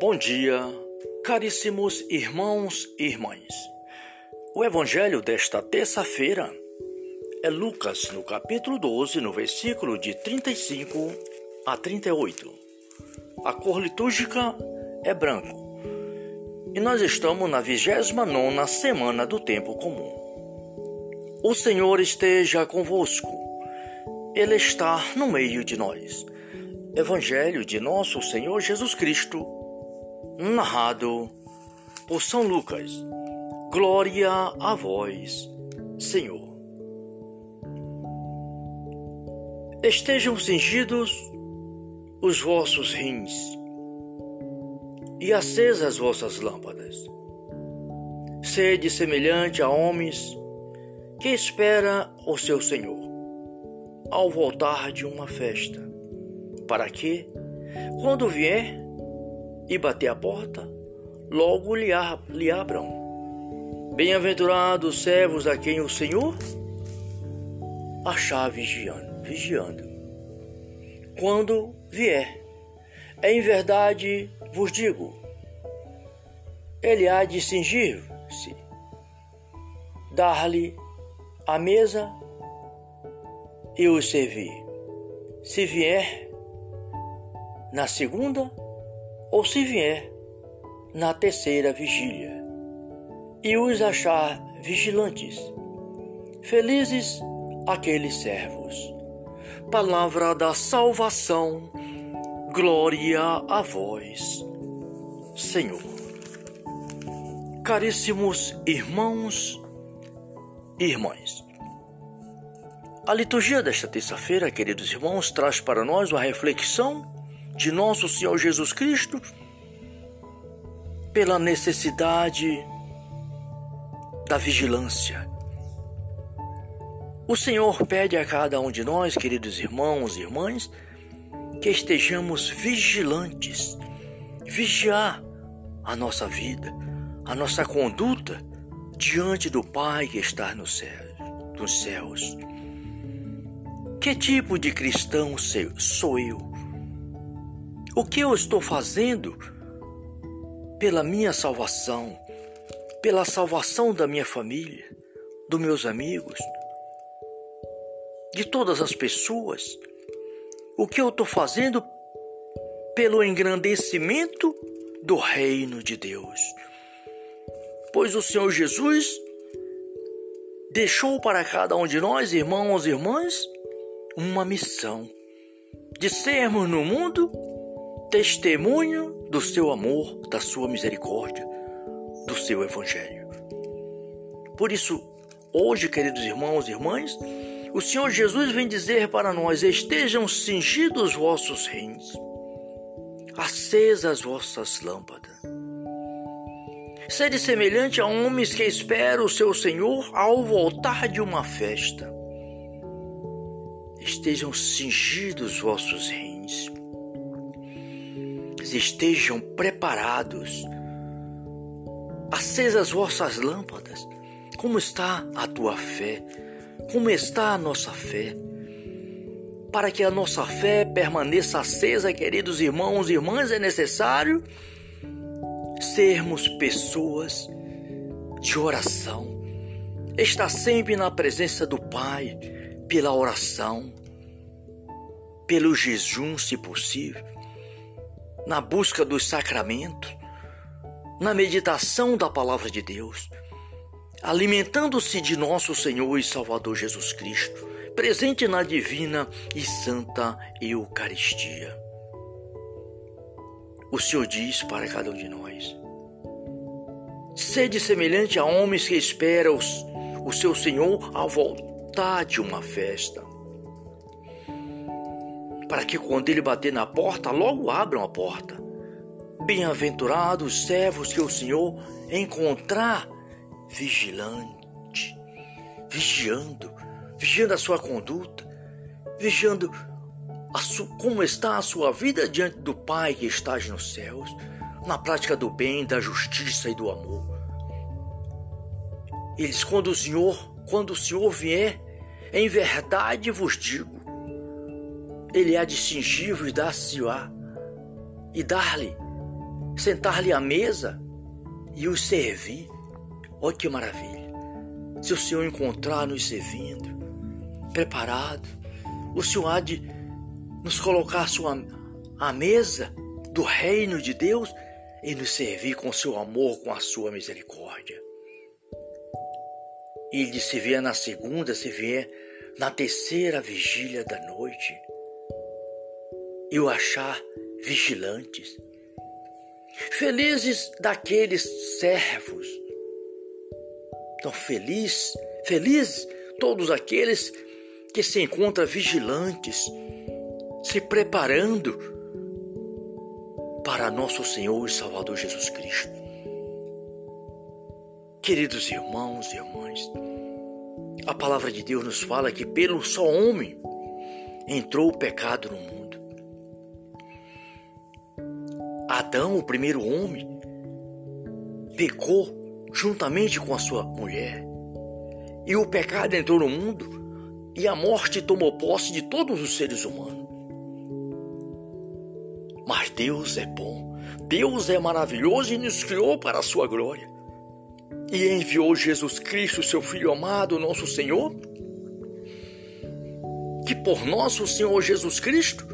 Bom dia, caríssimos irmãos e irmãs. O evangelho desta terça-feira é Lucas, no capítulo 12, no versículo de 35 a 38. A cor litúrgica é branco. E nós estamos na 29 semana do tempo comum. O Senhor esteja convosco. Ele está no meio de nós. Evangelho de nosso Senhor Jesus Cristo, narrado por São Lucas. Glória a vós, Senhor. Estejam cingidos os vossos rins e acesas as vossas lâmpadas. Sede semelhante a homens que espera o seu Senhor ao voltar de uma festa para que, quando vier e bater a porta, logo lhe, lhe abram. Bem-aventurados servos a quem o Senhor achar vigiando, vigiando. Quando vier, em verdade vos digo, ele há de cingir-se, dar-lhe a mesa e o servir. Se vier, na segunda ou se vier na terceira vigília, e os achar vigilantes. Felizes aqueles servos. Palavra da salvação, glória a vós, Senhor. Caríssimos irmãos e irmãs, a liturgia desta terça-feira, queridos irmãos, traz para nós uma reflexão de nosso Senhor Jesus Cristo, pela necessidade da vigilância. O Senhor pede a cada um de nós, queridos irmãos e irmãs, que estejamos vigilantes, vigiar a nossa vida, a nossa conduta diante do Pai que está no céu, nos céus. Que tipo de cristão sou eu? O que eu estou fazendo pela minha salvação, pela salvação da minha família, dos meus amigos, de todas as pessoas? O que eu estou fazendo pelo engrandecimento do reino de Deus? Pois o Senhor Jesus deixou para cada um de nós, irmãos e irmãs, uma missão de sermos no mundo testemunho do seu amor, da sua misericórdia, do seu evangelho. Por isso, hoje, queridos irmãos e irmãs, o Senhor Jesus vem dizer para nós: estejam cingidos os vossos rins, acesas as vossas lâmpadas. Sede semelhante a homens que esperam o seu Senhor ao voltar de uma festa. Estejam cingidos os vossos rins estejam preparados. Acesas as vossas lâmpadas. Como está a tua fé? Como está a nossa fé? Para que a nossa fé permaneça acesa, queridos irmãos e irmãs, é necessário sermos pessoas de oração. Estar sempre na presença do Pai, pela oração, pelo jejum, se possível na busca dos sacramentos, na meditação da palavra de Deus, alimentando-se de nosso Senhor e Salvador Jesus Cristo, presente na divina e santa Eucaristia. O Senhor diz para cada um de nós: Sede semelhante a homens que esperam o seu Senhor ao voltar de uma festa para que quando ele bater na porta, logo abram a porta. Bem-aventurados os servos que o Senhor encontrar vigilante, vigiando, vigiando a sua conduta, vigiando como está a sua vida diante do Pai que está nos céus, na prática do bem, da justiça e do amor. Eles, quando o Senhor, quando o Senhor vier, em verdade vos digo, ele há de cingir-vos e dar-se-á, e dar-lhe sentar-lhe à mesa e os servir. Olha que maravilha. Se o Senhor encontrar nos servindo, preparado, o Senhor há de nos colocar à, sua, à mesa do reino de Deus e nos servir com seu amor, com a sua misericórdia. E ele se vier na segunda, se vier na terceira vigília da noite, e o achar vigilantes. Felizes daqueles servos. Então, feliz, felizes todos aqueles que se encontram vigilantes, se preparando para nosso Senhor e Salvador Jesus Cristo. Queridos irmãos e irmãs, a palavra de Deus nos fala que pelo só homem entrou o pecado no mundo. Adão, o primeiro homem, pecou juntamente com a sua mulher. E o pecado entrou no mundo e a morte tomou posse de todos os seres humanos. Mas Deus é bom, Deus é maravilhoso e nos criou para a sua glória e enviou Jesus Cristo, seu Filho amado, nosso Senhor, que por nosso Senhor Jesus Cristo,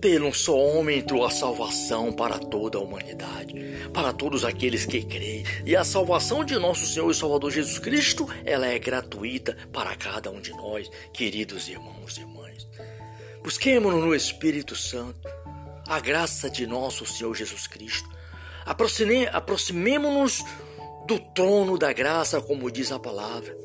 pelo só homem entrou a salvação para toda a humanidade, para todos aqueles que creem. E a salvação de nosso Senhor e Salvador Jesus Cristo, ela é gratuita para cada um de nós, queridos irmãos e irmãs. Busquemos-nos no Espírito Santo a graça de nosso Senhor Jesus Cristo. Aproximemo-nos do trono da graça, como diz a palavra,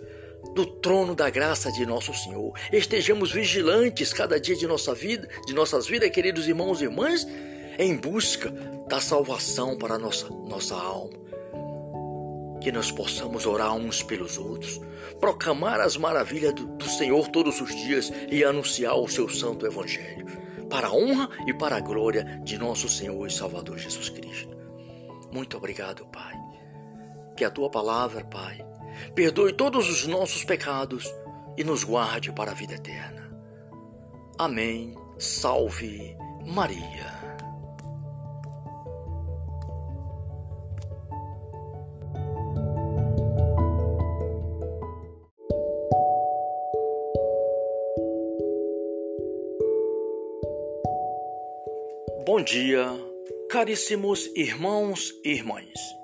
do trono da graça de nosso Senhor. Estejamos vigilantes cada dia de nossa vida, de nossas vidas, queridos irmãos e irmãs, em busca da salvação para nossa, nossa alma. Que nós possamos orar uns pelos outros, proclamar as maravilhas do, do Senhor todos os dias e anunciar o seu santo evangelho, para a honra e para a glória de nosso Senhor e Salvador Jesus Cristo. Muito obrigado, Pai que a tua palavra, Pai, perdoe todos os nossos pecados e nos guarde para a vida eterna. Amém. Salve Maria. Bom dia, caríssimos irmãos e irmãs.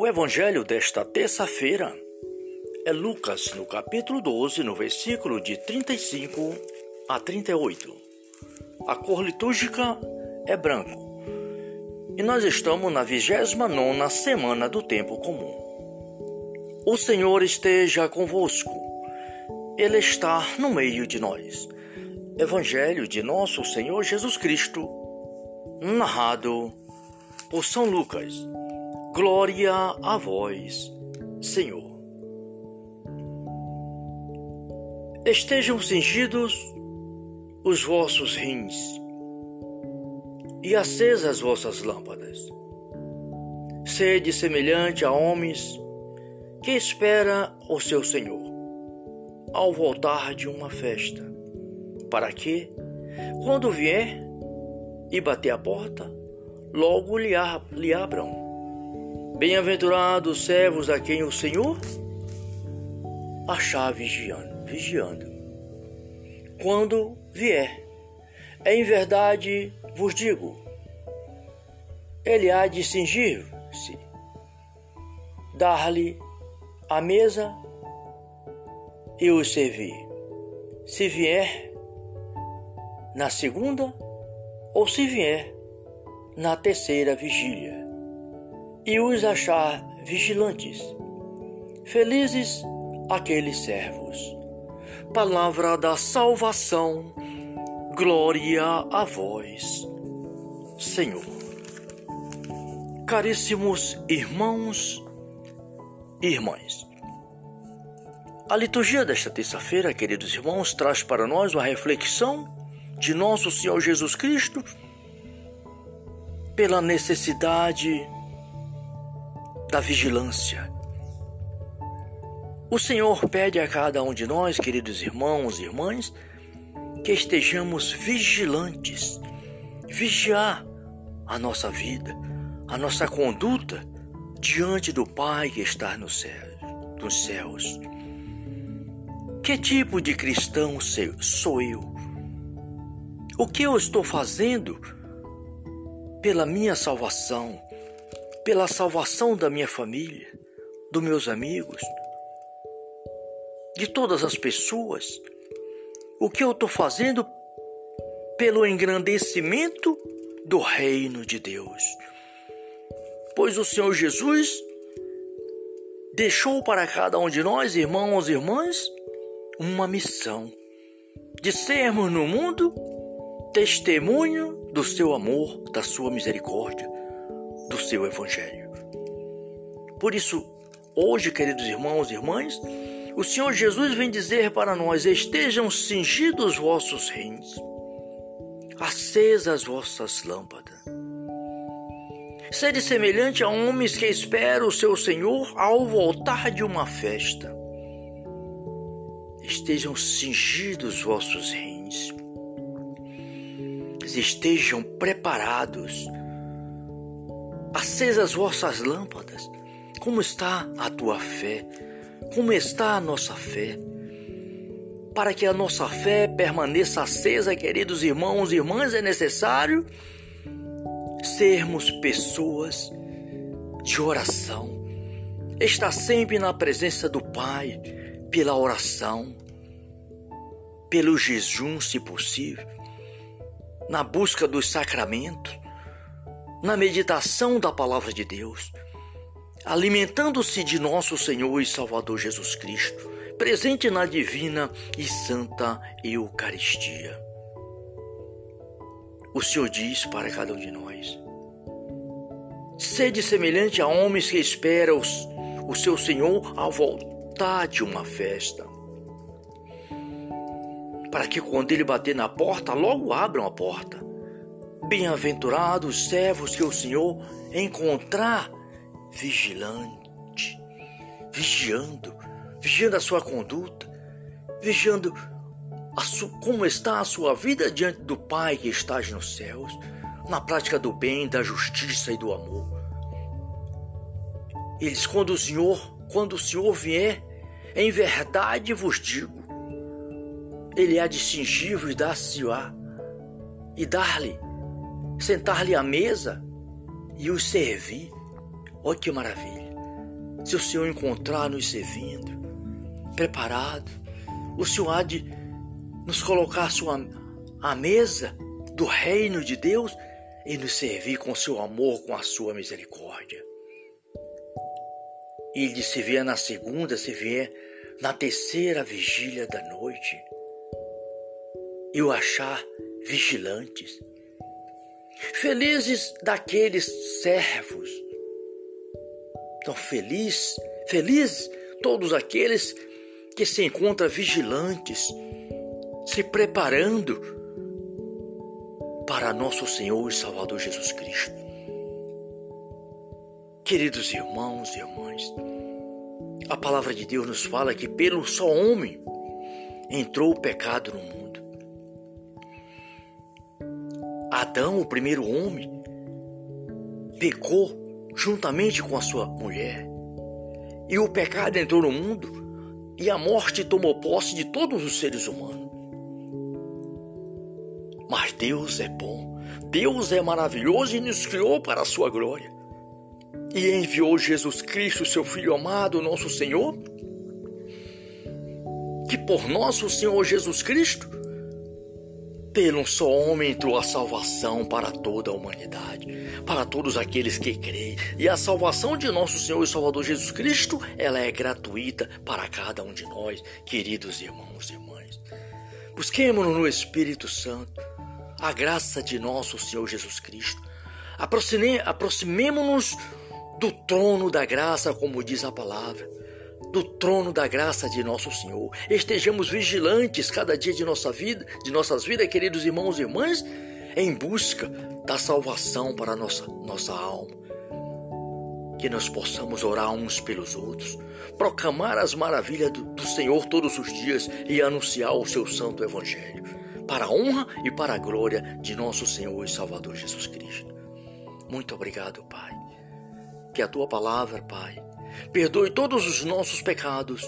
O evangelho desta terça-feira é Lucas, no capítulo 12, no versículo de 35 a 38. A cor litúrgica é branco. E nós estamos na 29 semana do tempo comum. O Senhor esteja convosco. Ele está no meio de nós. Evangelho de nosso Senhor Jesus Cristo, narrado por São Lucas. Glória a vós, Senhor. Estejam cingidos os vossos rins e acesas as vossas lâmpadas. Sede semelhante a homens que espera o seu Senhor ao voltar de uma festa, para que, quando vier e bater a porta, logo lhe, lhe abram. Bem-aventurados servos a quem o Senhor achar vigiando, vigiando. Quando vier, em verdade vos digo, ele há de cingir-se, dar-lhe a mesa e o servir. Se vier na segunda ou se vier na terceira vigília e os achar vigilantes. Felizes aqueles servos. Palavra da salvação, glória a vós, Senhor. Caríssimos irmãos e irmãs, a liturgia desta terça-feira, queridos irmãos, traz para nós uma reflexão de nosso Senhor Jesus Cristo pela necessidade da vigilância. O Senhor pede a cada um de nós, queridos irmãos e irmãs, que estejamos vigilantes, vigiar a nossa vida, a nossa conduta diante do Pai que está no céu, nos céus. Que tipo de cristão sou eu? O que eu estou fazendo pela minha salvação, pela salvação da minha família, dos meus amigos, de todas as pessoas? O que eu estou fazendo pelo engrandecimento do reino de Deus? Pois o Senhor Jesus deixou para cada um de nós, irmãos e irmãs, uma missão de sermos no mundo testemunho do seu amor, da sua misericórdia, seu evangelho. Por isso, hoje, queridos irmãos e irmãs, o Senhor Jesus vem dizer para nós: estejam cingidos vossos rins, acesas vossas lâmpadas. Sede semelhante a homens que esperam o seu Senhor ao voltar de uma festa. Estejam cingidos vossos rins. Estejam preparados. Acesas vossas lâmpadas. Como está a tua fé? Como está a nossa fé? Para que a nossa fé permaneça acesa, queridos irmãos e irmãs, é necessário sermos pessoas de oração, estar sempre na presença do Pai, pela oração, pelo jejum, se possível, na busca dos sacramentos, na meditação da palavra de Deus, alimentando-se de nosso Senhor e Salvador Jesus Cristo, presente na divina e santa Eucaristia. O Senhor diz para cada um de nós: Sede semelhante a homens que esperam o seu Senhor ao voltar de uma festa. Para que quando ele bater na porta, logo abram a porta. Bem-aventurados os servos que o Senhor encontrar vigilante, vigiando, vigiando a sua conduta, vigiando como está a sua vida diante do Pai que estás nos céus, na prática do bem, da justiça e do amor. Eles, quando o Senhor, quando o Senhor vier, em verdade vos digo, ele há de cingir-vos e dar-se-á, e dar-lhe, sentar-lhe à mesa e os servir. Olha que maravilha! Se o Senhor encontrar nos servindo, preparado, o Senhor há de nos colocar à, sua, à mesa do reino de Deus e nos servir com seu amor, com a sua misericórdia. E ele se vier na segunda, se vier na terceira vigília da noite, e o achar vigilantes. Felizes daqueles servos. Então, feliz, felizes todos aqueles que se encontram vigilantes, se preparando para nosso Senhor e Salvador Jesus Cristo. Queridos irmãos e irmãs, a palavra de Deus nos fala que pelo só homem entrou o pecado no mundo. Adão, o primeiro homem, pecou juntamente com a sua mulher. E o pecado entrou no mundo e a morte tomou posse de todos os seres humanos. Mas Deus é bom, Deus é maravilhoso e nos criou para a sua glória. E enviou Jesus Cristo, seu Filho amado, nosso Senhor, que por nosso Senhor Jesus Cristo, pelo um só homem entrou a salvação para toda a humanidade, para todos aqueles que creem. E a salvação de nosso Senhor e Salvador Jesus Cristo, ela é gratuita para cada um de nós, queridos irmãos e irmãs. Busquemos-nos no Espírito Santo a graça de nosso Senhor Jesus Cristo. Aproximemo-nos do trono da graça, como diz a palavra, do trono da graça de nosso Senhor. Estejamos vigilantes cada dia de nossa vida, de nossas vidas, queridos irmãos e irmãs, em busca da salvação para nossa, nossa alma. Que nós possamos orar uns pelos outros, proclamar as maravilhas do, do Senhor todos os dias e anunciar o seu santo evangelho para a honra e para a glória de nosso Senhor e Salvador Jesus Cristo. Muito obrigado, Pai. Que a tua palavra, Pai, perdoe todos os nossos pecados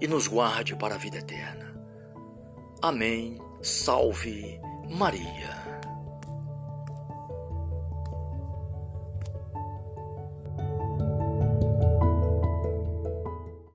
e nos guarde para a vida eterna. Amém. Salve Maria.